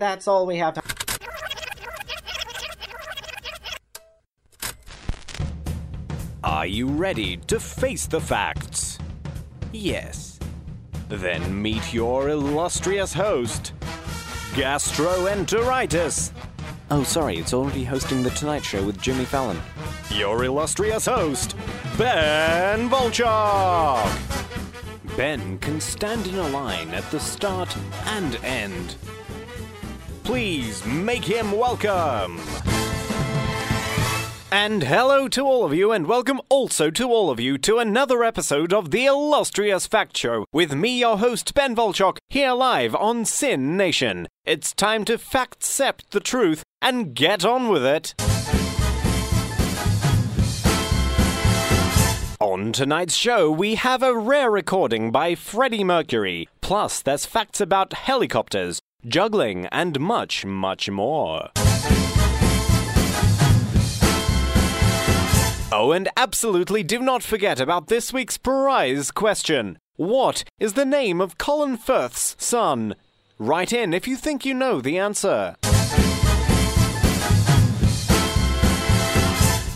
And that's all we have time. Are you ready to face the facts? Yes. Then meet your illustrious host, Gastroenteritis. Oh, sorry, it's already hosting The Tonight Show with Jimmy Fallon. Your illustrious host, Ben Volchok. Ben can stand in a line at the start and end. Please make him welcome. And hello to all of you, and welcome also to all of you to another episode of the Illustrious Fact Show with me, your host, Ben Volchok, here live on SYN Nation. It's time to fact-cept the truth and get on with it. On tonight's show, we have a rare recording by Freddie Mercury. Plus, there's facts about helicopters, juggling, and much, much more. Oh, and absolutely do not forget about this week's prize question. What is the name of Colin Firth's son? Write in if you think you know the answer.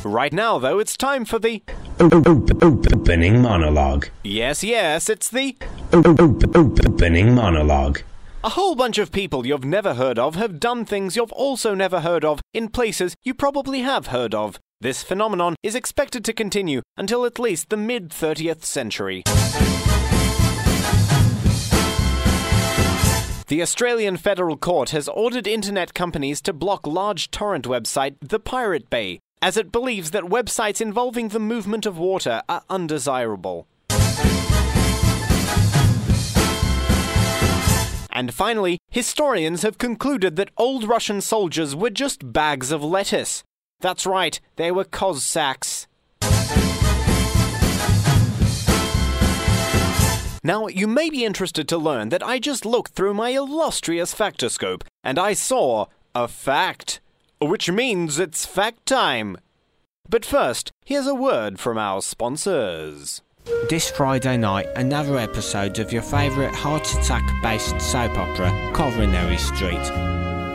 Right now, though, it's time for the. Opening monologue. Yes, yes, it's the. Opening monologue. A whole bunch of people you've never heard of have done things you've also never heard of in places you probably have heard of. This phenomenon is expected to continue until at least the mid 30th century. The Australian Federal Court has ordered internet companies to block large torrent website The Pirate Bay, as it believes that websites involving the movement of water are undesirable. And finally, historians have concluded that old Russian soldiers were just bags of lettuce. That's right, they were Cossacks. Now, you may be interested to learn that I just looked through my illustrious factoscope and I saw a fact, which means it's fact time. But first, here's a word from our sponsors. This Friday night, another episode of your favourite heart attack based soap opera, Coronary Street.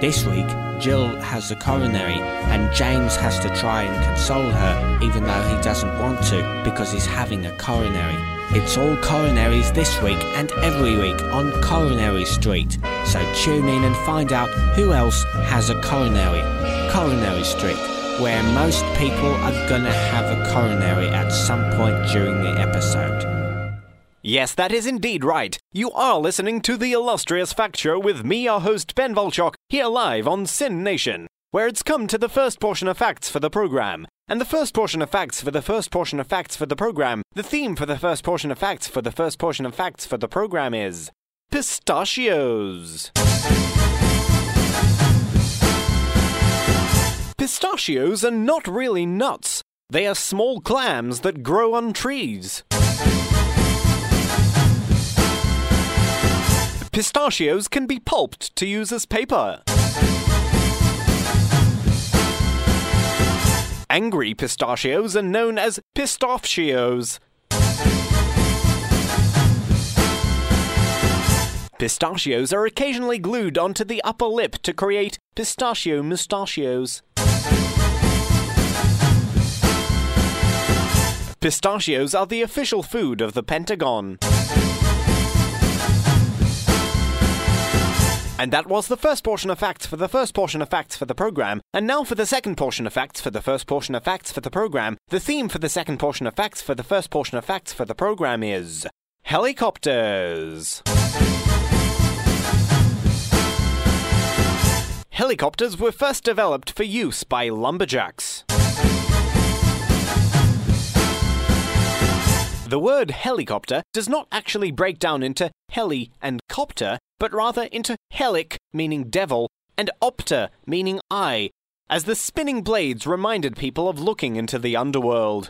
This week, Jill has a coronary, and James has to try and console her, even though he doesn't want to because he's having a coronary. It's all coronaries this week and every week on Coronary Street, so tune in and find out who else has a coronary. Coronary Street, where most people are gonna have a coronary at some point during the episode. Yes, that is indeed right. You are listening to the illustrious Fact Show with me, our host Ben Volchok, here live on SYN Nation, where it's come to the first portion of facts for the program. And the first portion of facts for the first portion of facts for the program, the theme for the first portion of facts for the first portion of facts for the program is pistachios. Pistachios are not really nuts. They are small clams that grow on trees. Pistachios can be pulped to use as paper. Angry pistachios are known as pistachios. Pistachios are occasionally glued onto the upper lip to create pistachio mustachios. Pistachios are the official food of the Pentagon. And that was the first portion of facts for the first portion of facts for the program. And now for the second portion of facts for the first portion of facts for the program. The theme for the second portion of facts for the first portion of facts for the program is helicopters. Helicopters were first developed for use by lumberjacks. The word helicopter does not actually break down into heli and copter, but rather into helic, meaning devil, and opter, meaning eye, as the spinning blades reminded people of looking into the underworld.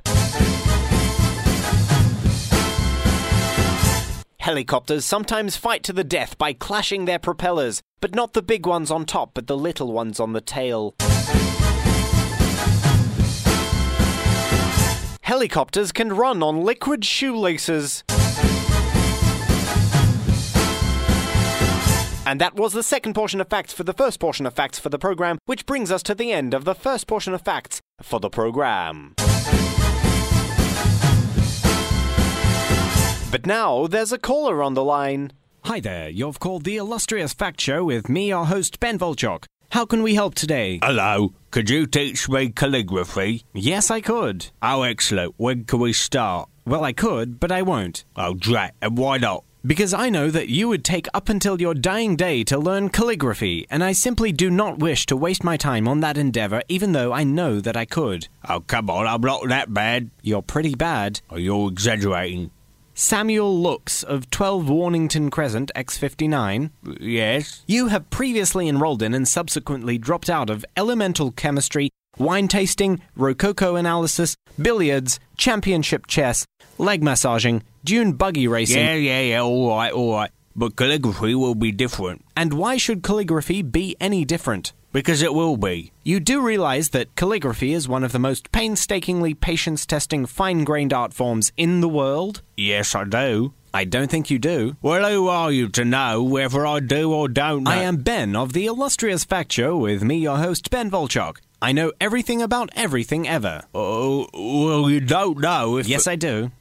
Helicopters sometimes fight to the death by clashing their propellers, but not the big ones on top, but the little ones on the tail. Helicopters can run on liquid shoelaces. And that was the second portion of facts for the first portion of facts for the program, which brings us to the end of the first portion of facts for the program. But now there's a caller on the line. Hi there, you've called the Illustrious Fact Show with me, your host, Ben Volchok. How can we help today? Hello, could you teach me calligraphy? Yes, I could. Oh, excellent. When can we start? Well, I could, but I won't. Oh, drat, and why not? Because I know that you would take up until your dying day to learn calligraphy, and I simply do not wish to waste my time on that endeavor, even though I know that I could. Oh, come on, I'm not that bad. You're pretty bad. Oh, you're exaggerating. Samuel Looks of 12 Warnington Crescent, X59. Yes? You have previously enrolled in and subsequently dropped out of elemental chemistry, wine tasting, rococo analysis, billiards, championship chess, leg massaging, dune buggy racing. Yeah, yeah, yeah, alright, alright. But calligraphy will be different. And why should calligraphy be any different? Because it will be. You do realize that calligraphy is one of the most painstakingly patience testing, fine grained art forms in the world? Yes, I do. I don't think you do. Well, who are you to know whether I do or don't know? I am Ben of the Illustrious Fact Show with me, your host, Ben Volchok. I know everything about everything ever. Oh, well, you don't know if. Yes, I do.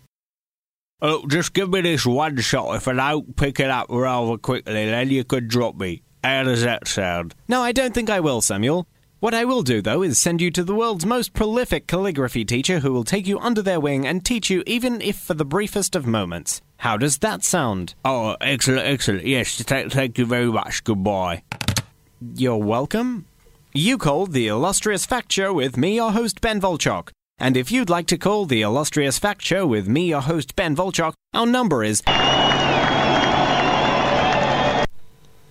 Oh, just give me this one shot. If I don't pick it up rather quickly, then you could drop me. How does that sound? No, I don't think I will, Samuel. What I will do, though, is send you to the world's most prolific calligraphy teacher who will take you under their wing and teach you, even if for the briefest of moments. How does that sound? Oh, excellent, excellent. Yes, th- thank you very much. Goodbye. You're welcome. You called the Illustrious Fact Show with me, your host, Ben Volchok. And if you'd like to call the Illustrious Fact Show with me, your host, Ben Volchok, our number is.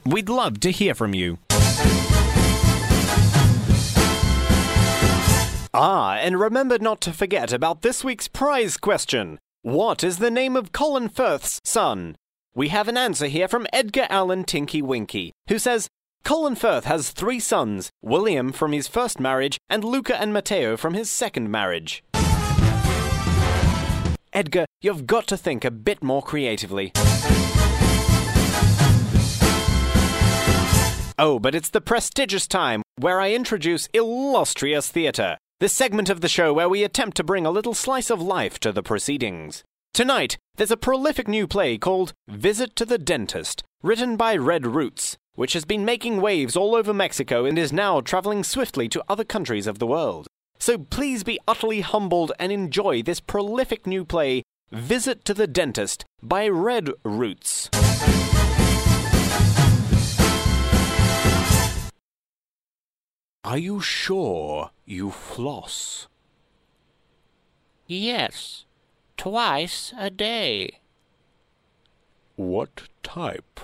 We'd love to hear from you. Ah, and remember not to forget about this week's prize question. What is the name of Colin Firth's son? We have an answer here from Edgar Allan Tinky Winky, who says Colin Firth has three sons William from his first marriage, and Luca and Matteo from his second marriage. Edgar, you've got to think a bit more creatively. Oh, but it's the prestigious time where I introduce Illustrious Theatre, this segment of the show where we attempt to bring a little slice of life to the proceedings. Tonight, there's a prolific new play called Visit to the Dentist, written by Red Roots, which has been making waves all over Mexico and is now traveling swiftly to other countries of the world. So please be utterly humbled and enjoy this prolific new play, Visit to the Dentist, by Red Roots. Are you sure you floss? Yes, twice a day. What type?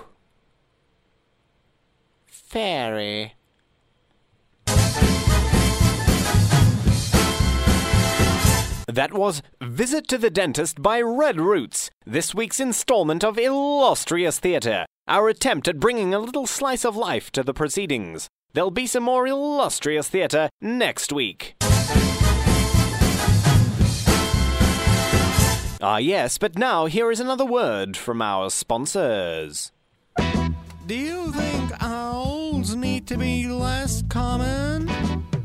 Fairy. That was Visit to the Dentist by Red Roots, this week's installment of Illustrious Theatre, our attempt at bringing a little slice of life to the proceedings. There'll be some more illustrious theatre next week. Ah, yes, but now here is another word from our sponsors. Do you think need to be less common?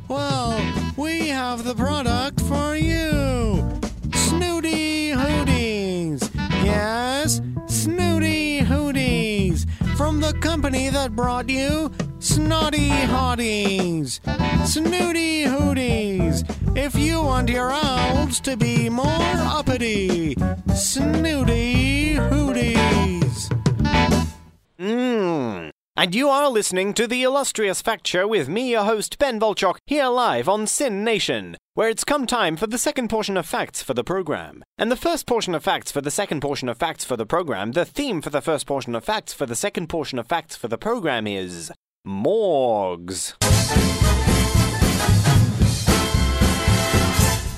Well, we have the product for you Snooty Hooties. Yes, Snooty Hooties. From the company that brought you Snotty Hotties. Snooty Hooties. If you want your owls to be more uppity, Snooty Hooties. Mmm. And you are listening to the Illustrious Fact Show with me, your host, Ben Volchok, here live on SYN Nation, where it's come time for the second portion of facts for the program. And the first portion of facts for the second portion of facts for the program, the theme for the first portion of facts for the second portion of facts for the program is morgues.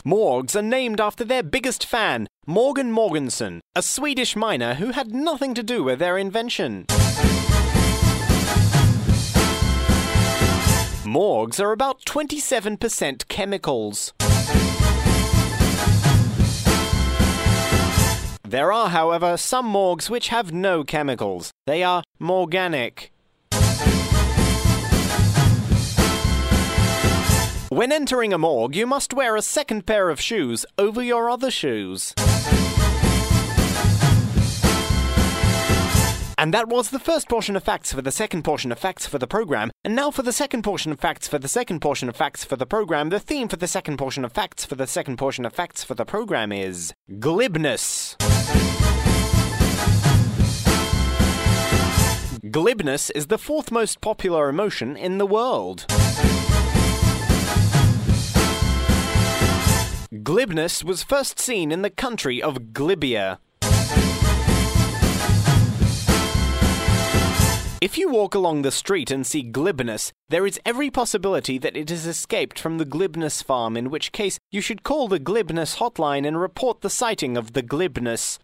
Morgues are named after their biggest fan, Morgan Morganson, a Swedish miner who had nothing to do with their invention. Morgues are about 27% chemicals. There are, however, some morgues which have no chemicals. They are morganic. When entering a morgue, you must wear a second pair of shoes over your other shoes. And that was the first portion of facts for the second portion of facts for the program. And now for the second portion of facts for the second portion of facts for the program. The theme for the second portion of facts for the second portion of facts for the program is glibness. Glibness is the fourth most popular emotion in the world. Glibness was first seen in the country of Glibia. If you walk along the street and see glibness, there is every possibility that it has escaped from the glibness farm, in which case you should call the glibness hotline and report the sighting of the glibness.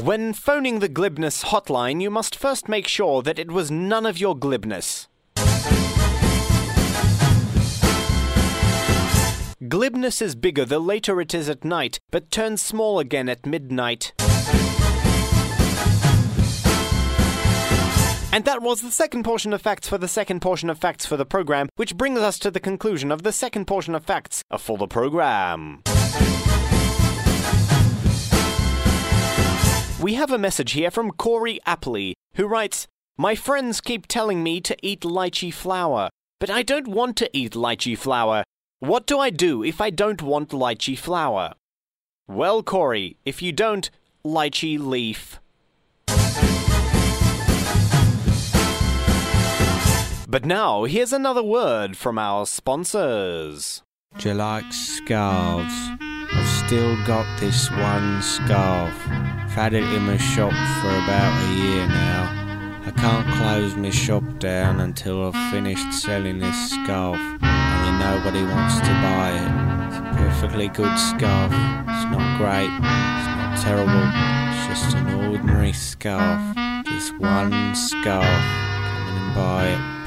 When phoning the glibness hotline, you must first make sure that it was none of your glibness. Glibness is bigger the later it is at night, but turns small again at midnight. And that was the second portion of facts for the second portion of facts for the program, which brings us to the conclusion of the second portion of facts for the program. We have a message here from Corey Apley, who writes My friends keep telling me to eat lychee flower, but I don't want to eat lychee flower. What do I do if I don't want lychee flower? Well, Corey, if you don't, lychee leaf. But now, here's another word from our sponsors. Do you like scarves? I've still got this one scarf. I've had it in my shop for about a year now. I can't close my shop down until I've finished selling this scarf. Only nobody wants to buy it. It's a perfectly good scarf. It's not great. It's not terrible. It's just an ordinary scarf. Just one scarf. Come in and buy it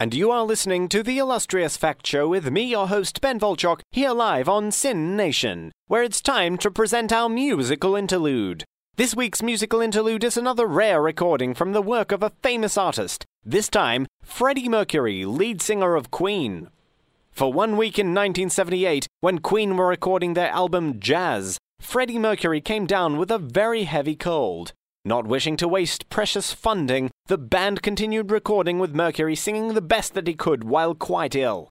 And you are listening to the Illustrious Fact Show with me, your host, Ben Volchok, here live on SYN Nation, where it's time to present our musical interlude. This week's musical interlude is another rare recording from the work of a famous artist, this time, Freddie Mercury, lead singer of Queen. For one week in 1978, when Queen were recording their album Jazz, Freddie Mercury came down with a very heavy cold. Not wishing to waste precious funding, the band continued recording with Mercury singing the best that he could while quite ill.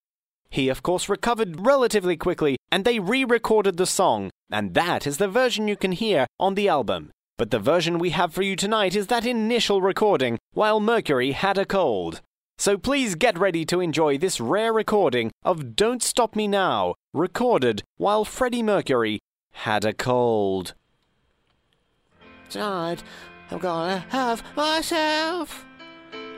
He, of course, recovered relatively quickly, and they re recorded the song, and that is the version you can hear on the album. But the version we have for you tonight is that initial recording while Mercury had a cold. So please get ready to enjoy this rare recording of Don't Stop Me Now, recorded while Freddie Mercury had a cold. Tonight, I'm gonna have myself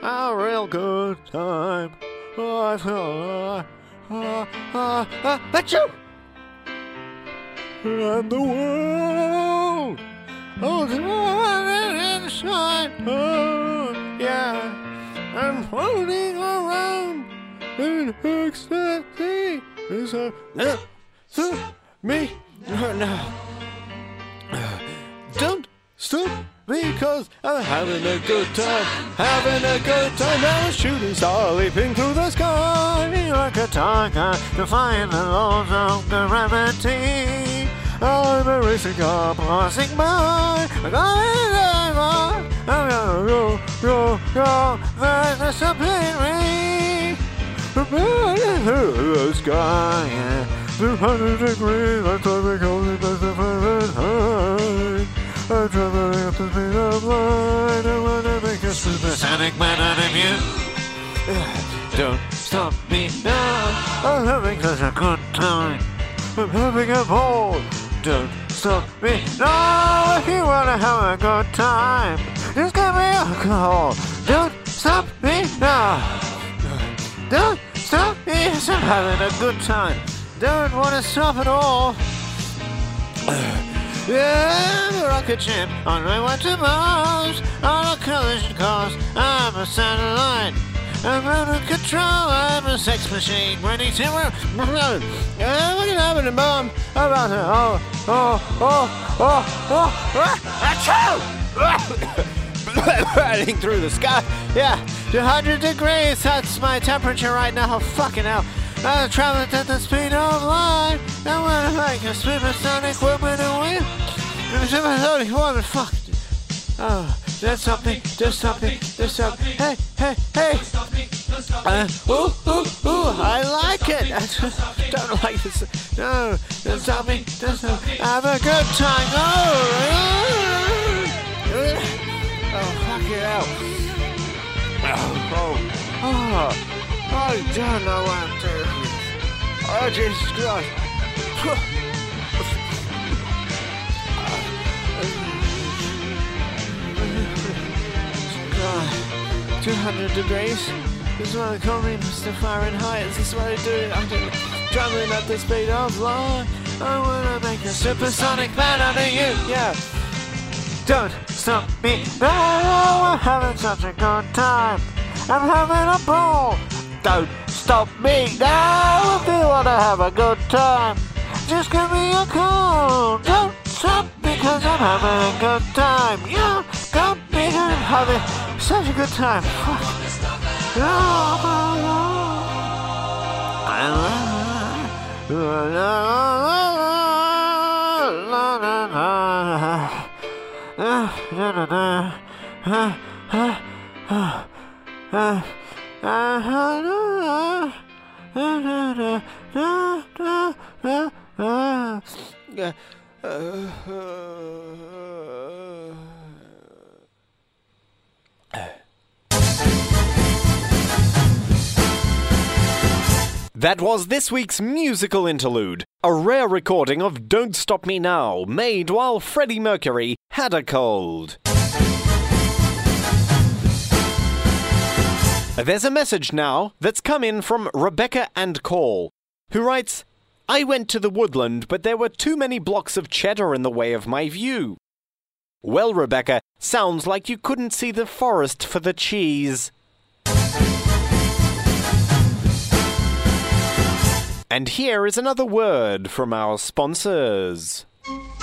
a real good time. I feel uh, uh, uh, uh, you and the world. Oh, the inside. Oh, yeah. I'm floating around in ecstasy. Is a uh, me. no. Don't stop because I'm having a good time, having a good time. Now a shooting star leaping through the sky like a tiger, defying the laws of gravity. I'm a racing car passing by. I'm gonna go, go, go. There's something me. Through the sky, yeah. 200 degrees, I'm climbing only best of Fahrenheit. I'm traveling up the speed of light. I wanna make a supersonic man out of you. Don't stop me now. I'm having such a good time. I'm having a ball. Don't stop me now. If you wanna have a good time, just give me alcohol. Don't stop me now. Don't stop me. I'm having a good time. Don't want to stop at all. Yeah, I'm a rocket ship on my way to Mars. On a collision course, I'm a satellite. I'm out of control, I'm a sex machine ready to run. Yeah, what can happen mom? I'm about to. Oh, oh, oh, oh, oh, ah, achoo! burning through the sky. Yeah, 200 degrees. That's my temperature right now. Fucking hell. I'm traveling at the speed of light. I want to make a supersonic woman and wheel. Supersonic woman. Fuck. Oh, there's something. There's something. There's something. Hey, hey, hey. Uh, ooh, ooh, ooh, I like it. I don't like this. No, there's something. There's something. Have a good time. Oh, oh fuck it out. Oh, oh, oh. I don't know what I'm doing. Oh, Jesus Christ. God, 200 degrees. This is why I call me Mr. Fahrenheit. This is what I do. it. I'm traveling at the speed of light. I wanna make a supersonic man out of you. Yeah. Don't stop me now. I'm having such a good time. I'm having a ball. Don't stop me now. If you wanna have a good time, just give me a call. Don't stop because I'm having a good time. Yeah, got me having such a good time. That was this week's musical interlude, a rare recording of Don't Stop Me Now, made while Freddie Mercury had a cold. There's a message now that's come in from Rebecca and Call, who writes, I went to the woodland, but there were too many blocks of cheddar in the way of my view. Well, Rebecca, sounds like you couldn't see the forest for the cheese. And here is another word from our sponsors.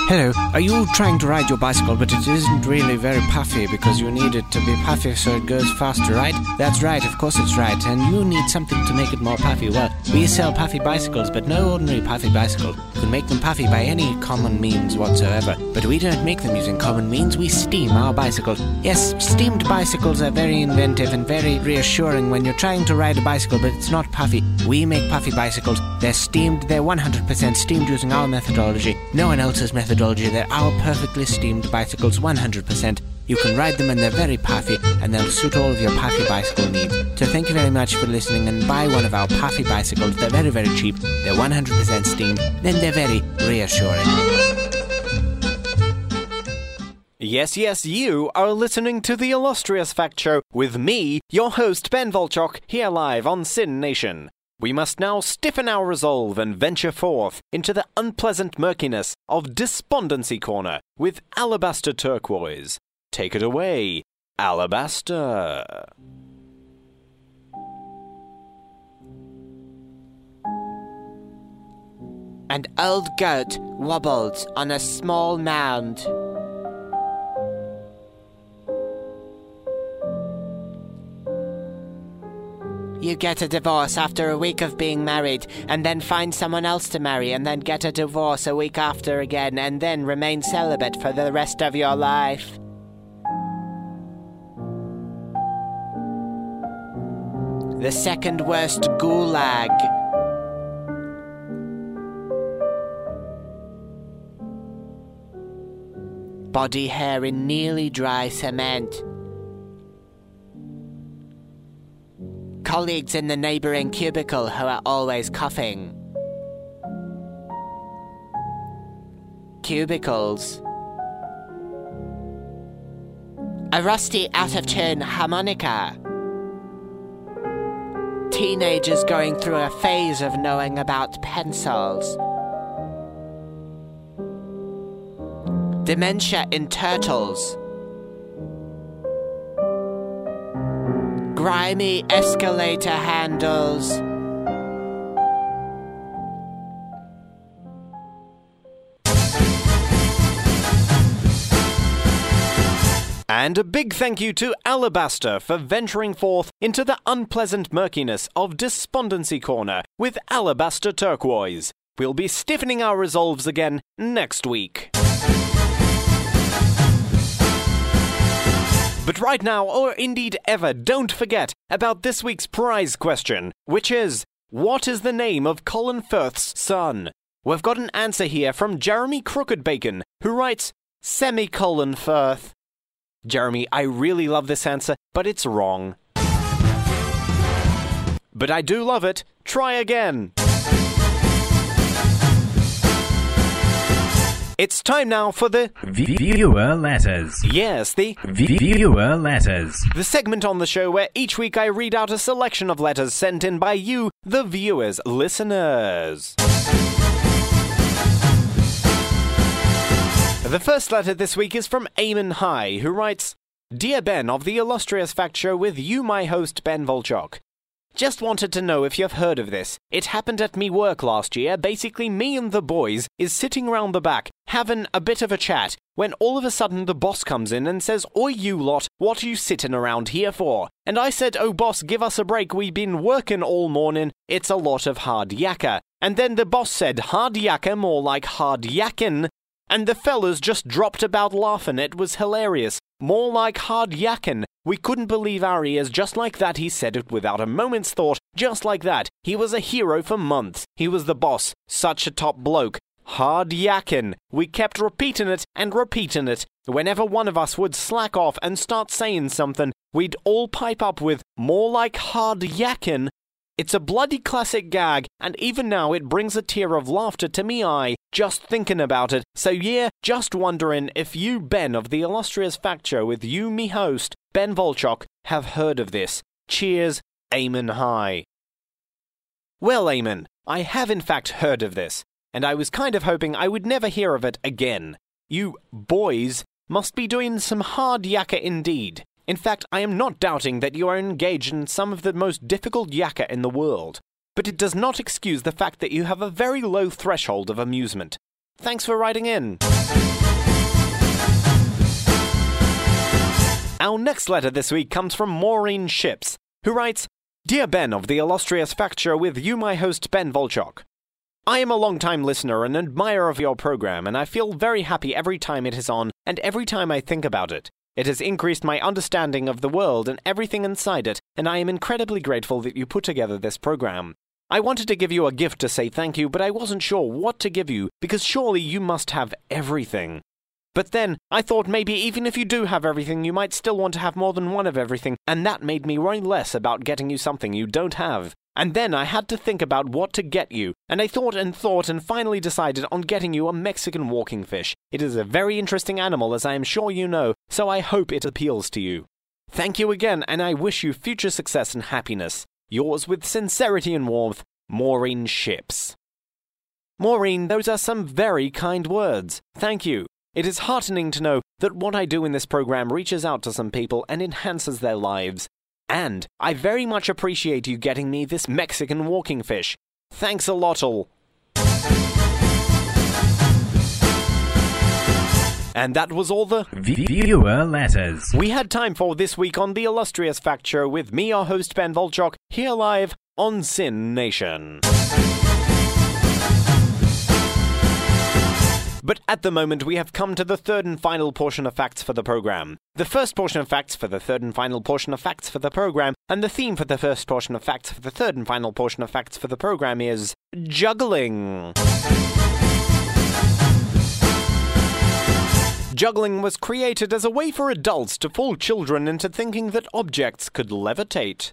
Hello, are you trying to ride your bicycle but it isn't really very puffy because you need it to be puffy so it goes faster, right? That's right, of course it's right, and you need something to make it more puffy. Well, we sell puffy bicycles, but no ordinary puffy bicycle. You can make them puffy by any common means whatsoever. But we don't make them using common means, we steam our bicycles. Yes, steamed bicycles are very inventive and very reassuring when you're trying to ride a bicycle but it's not puffy. We make puffy bicycles. They're steamed, they're 100% steamed using our methodology. No one else's methodology. They're our perfectly steamed bicycles 100%. You can ride them and they're very puffy and they'll suit all of your puffy bicycle needs. So thank you very much for listening and buy one of our puffy bicycles. They're very, very cheap. They're 100% steamed. Then they're very reassuring. Yes, yes, you are listening to the Illustrious Fact Show with me, your host Ben Volchok, here live on SYN Nation. We must now stiffen our resolve and venture forth into the unpleasant murkiness of Despondency Corner with Alabaster Turquoise. Take it away, Alabaster. An old goat wobbled on a small mound. You get a divorce after a week of being married, and then find someone else to marry, and then get a divorce a week after again, and then remain celibate for the rest of your life. The second worst gulag. Body hair in nearly dry cement. Colleagues in the neighbouring cubicle who are always coughing. Cubicles. A rusty, out of tune harmonica. Teenagers going through a phase of knowing about pencils. Dementia in turtles. Grimy escalator handles. And a big thank you to Alabaster for venturing forth into the unpleasant murkiness of Despondency Corner with Alabaster Turquoise. We'll be stiffening our resolves again next week. But right now, or indeed ever, don't forget about this week's prize question, which is What is the name of Colin Firth's son? We've got an answer here from Jeremy Crooked Bacon, who writes Semicolon Firth. Jeremy, I really love this answer, but it's wrong. But I do love it. Try again. It's time now for the Viewer letters. yes, the Viewer letters. the segment on the show where each week I read out a selection of letters sent in by you, the viewers, listeners. The first letter this week is from Eamon High, who writes Dear Ben of the Illustrious Fact Show with you, my host, Ben Volchok. Just wanted to know if you've heard of this. It happened at me work last year. Basically, me and the boys is sitting around the back, having a bit of a chat, when all of a sudden the boss comes in and says, Oi, you lot, what are you sitting around here for? And I said, Oh, boss, give us a break. We've been working all morning. It's a lot of hard yakka. And then the boss said, Hard yakka, more like hard yakkin'. And the fellas just dropped about laughing. It was hilarious. More like hard yakkin'. We couldn't believe our ears. Just like that, he said it without a moment's thought. Just like that. He was a hero for months. He was the boss. Such a top bloke. Hard yakkin'. We kept repeating it and repeating it. Whenever one of us would slack off and start saying something, we'd all pipe up with more like hard yakkin'. It's a bloody classic gag, and even now it brings a tear of laughter to me eye just thinking about it. So yeah, just wondering if you, Ben of the illustrious fact show with you, me host, Ben Volchok, have heard of this. Cheers, Eamon High. Well, Eamon, I have in fact heard of this, and I was kind of hoping I would never hear of it again. You boys must be doing some hard yakka indeed. In fact, I am not doubting that you are engaged in some of the most difficult yakka in the world. But it does not excuse the fact that you have a very low threshold of amusement. Thanks for writing in. Our next letter this week comes from Maureen Ships, who writes Dear Ben of the illustrious fact show with you, my host, Ben Volchok. I am a long-time listener and admirer of your program, and I feel very happy every time it is on and every time I think about it. It has increased my understanding of the world and everything inside it, and I am incredibly grateful that you put together this program. I wanted to give you a gift to say thank you, but I wasn't sure what to give you because surely you must have everything. But then I thought maybe even if you do have everything, you might still want to have more than one of everything, and that made me worry less about getting you something you don't have. And then I had to think about what to get you, and I thought and thought and finally decided on getting you a Mexican walking fish. It is a very interesting animal, as I am sure you know, so I hope it appeals to you. Thank you again, and I wish you future success and happiness. Yours with sincerity and warmth, Maureen Ships. Maureen, those are some very kind words. Thank you. It is heartening to know that what I do in this program reaches out to some people and enhances their lives. And I very much appreciate you getting me this Mexican walking fish. Thanks a lot, all. And that was all the Viewer letters. we had time for this week on the Illustrious Fact Show with me, your host Ben Volchok, here live on SYN Nation. But at the moment, we have come to the third and final portion of facts for the program. The first portion of facts for the third and final portion of facts for the program, and the theme for the first portion of facts for the third and final portion of facts for the program is juggling. Juggling was created as a way for adults to fool children into thinking that objects could levitate.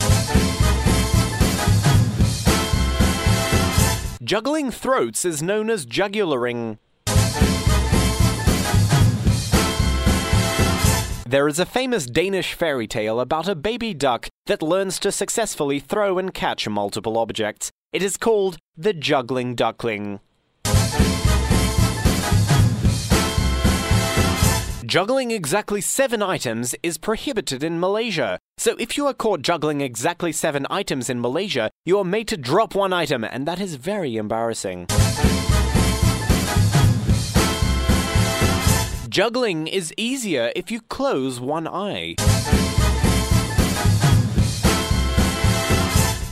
Juggling throats is known as jugularing. There is a famous Danish fairy tale about a baby duck that learns to successfully throw and catch multiple objects. It is called the juggling duckling. Juggling exactly seven items is prohibited in Malaysia. So if you are caught juggling exactly seven items in Malaysia, you are made to drop one item, and that is very embarrassing. Juggling is easier if you close one eye.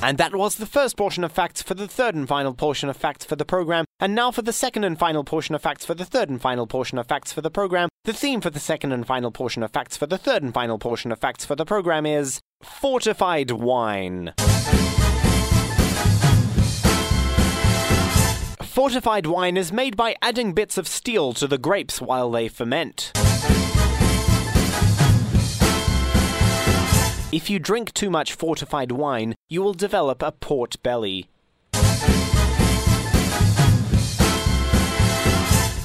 And that was the first portion of facts for the third and final portion of facts for the program. And now for the second and final portion of facts for the third and final portion of facts for the program. The theme for the second and final portion of facts for the third and final portion of facts for the program is fortified wine. Fortified wine is made by adding bits of steel to the grapes while they ferment. If you drink too much fortified wine, you will develop a port belly.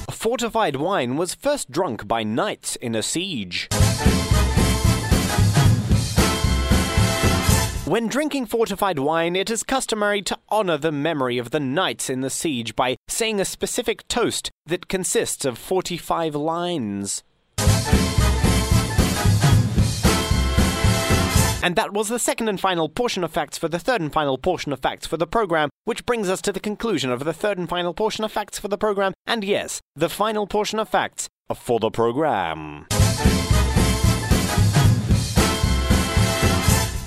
Fortified wine was first drunk by knights in a siege. When drinking fortified wine, it is customary to honor the memory of the knights in the siege by saying a specific toast that consists of 45 lines. And that was the second and final portion of facts for the third and final portion of facts for the program, which brings us to the conclusion of the third and final portion of facts for the program, and yes, the final portion of facts for the program.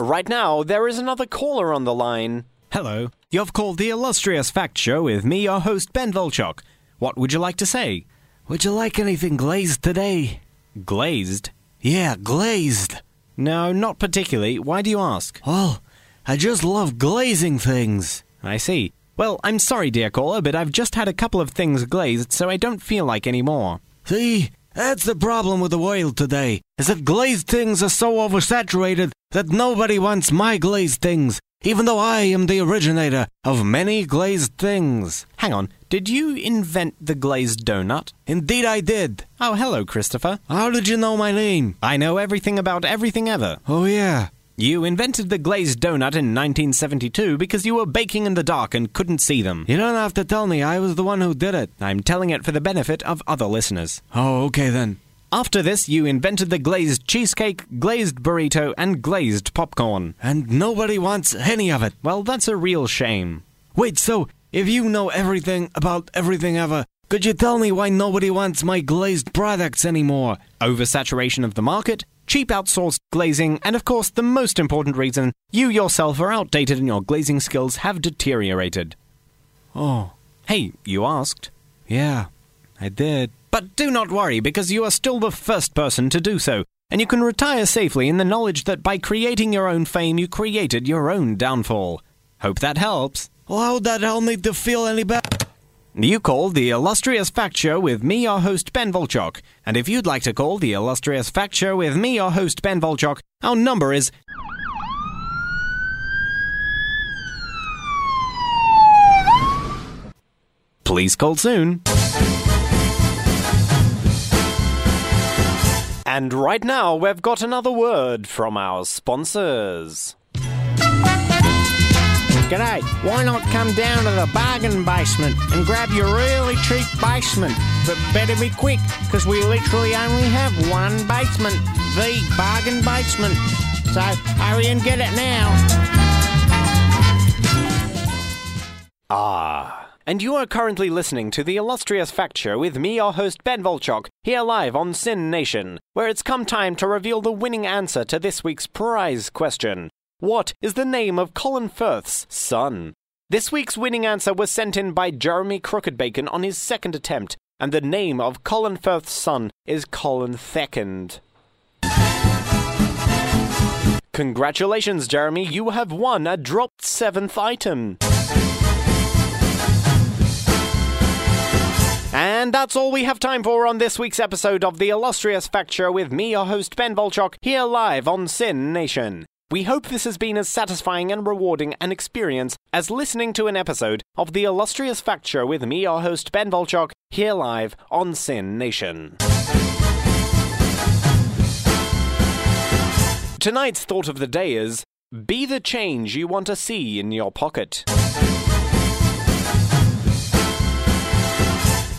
Right now, there is another caller on the line. Hello. You've called the Illustrious Fact Show with me, your host, Ben Volchok. What would you like to say? Would you like anything glazed today? Glazed? Yeah, glazed. No, not particularly. Why do you ask? Well, I just love glazing things. I see. Well, I'm sorry, dear caller, but I've just had a couple of things glazed, so I don't feel like any more. See, that's the problem with the world today, is that glazed things are so oversaturated that nobody wants my glazed things, even though I am the originator of many glazed things. Hang on, did you invent the glazed donut? Indeed, I did. Oh, hello, Christopher. How did you know my name? I know everything about everything ever. Oh, yeah. You invented the glazed donut in 1972 because you were baking in the dark and couldn't see them. You don't have to tell me. I was the one who did it. I'm telling it for the benefit of other listeners. Oh, okay then. After this, you invented the glazed cheesecake, glazed burrito, and glazed popcorn. And nobody wants any of it. Well, that's a real shame. Wait, so if you know everything about everything ever, could you tell me why nobody wants my glazed products anymore? Oversaturation of the market, cheap outsourced glazing, and of course, the most important reason you yourself are outdated and your glazing skills have deteriorated. Oh, Hey, you asked. yeah, I did. But do not worry, because you are still the first person to do so, and you can retire safely in the knowledge that by creating your own fame, you created your own downfall. Hope that helps. Well, how'd that help me to feel any better? You called the Illustrious Fact Show with me, your host, Ben Volchok. And if you'd like to call the Illustrious Fact Show with me, your host, Ben Volchok, our number is. Please call soon. And right now, we've got another word from our sponsors. G'day. Why not come down to the bargain basement and grab your really cheap basement? But better be quick, because we literally only have one basement. The bargain basement. So hurry and get it now. Ah. And you are currently listening to the Illustrious Fact Show with me, your host, Ben Volchok, here live on SYN Nation, where it's come time to reveal the winning answer to this week's prize question. What is the name of Colin Firth's son? This week's winning answer was sent in by Jeremy Crookedbacon on his second attempt, and the name of Colin Firth's son is Colin Thecond. Congratulations, Jeremy, you have won a dropped seventh item. And that's all we have time for on this week's episode of the Illustrious Fact Show with me, your host Ben Volchok, here live on SYN Nation. We hope this has been as satisfying and rewarding an experience as listening to an episode of the Illustrious Fact Show with me, your host Ben Volchok, here live on SYN Nation. Tonight's thought of the day is Be the change you want to see in your pocket.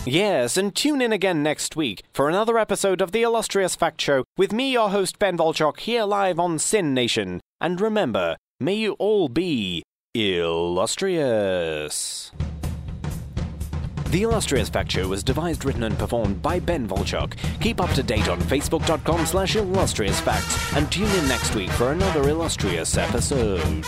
Yes, and tune in again next week for another episode of the Illustrious Fact Show with me, your host Ben Volchok, here live on SYN Nation. And remember, may you all be illustrious. The Illustrious Fact Show was devised, written, and performed by Ben Volchok. Keep up to date on facebook.com slash illustrious facts and tune in next week for another illustrious episode.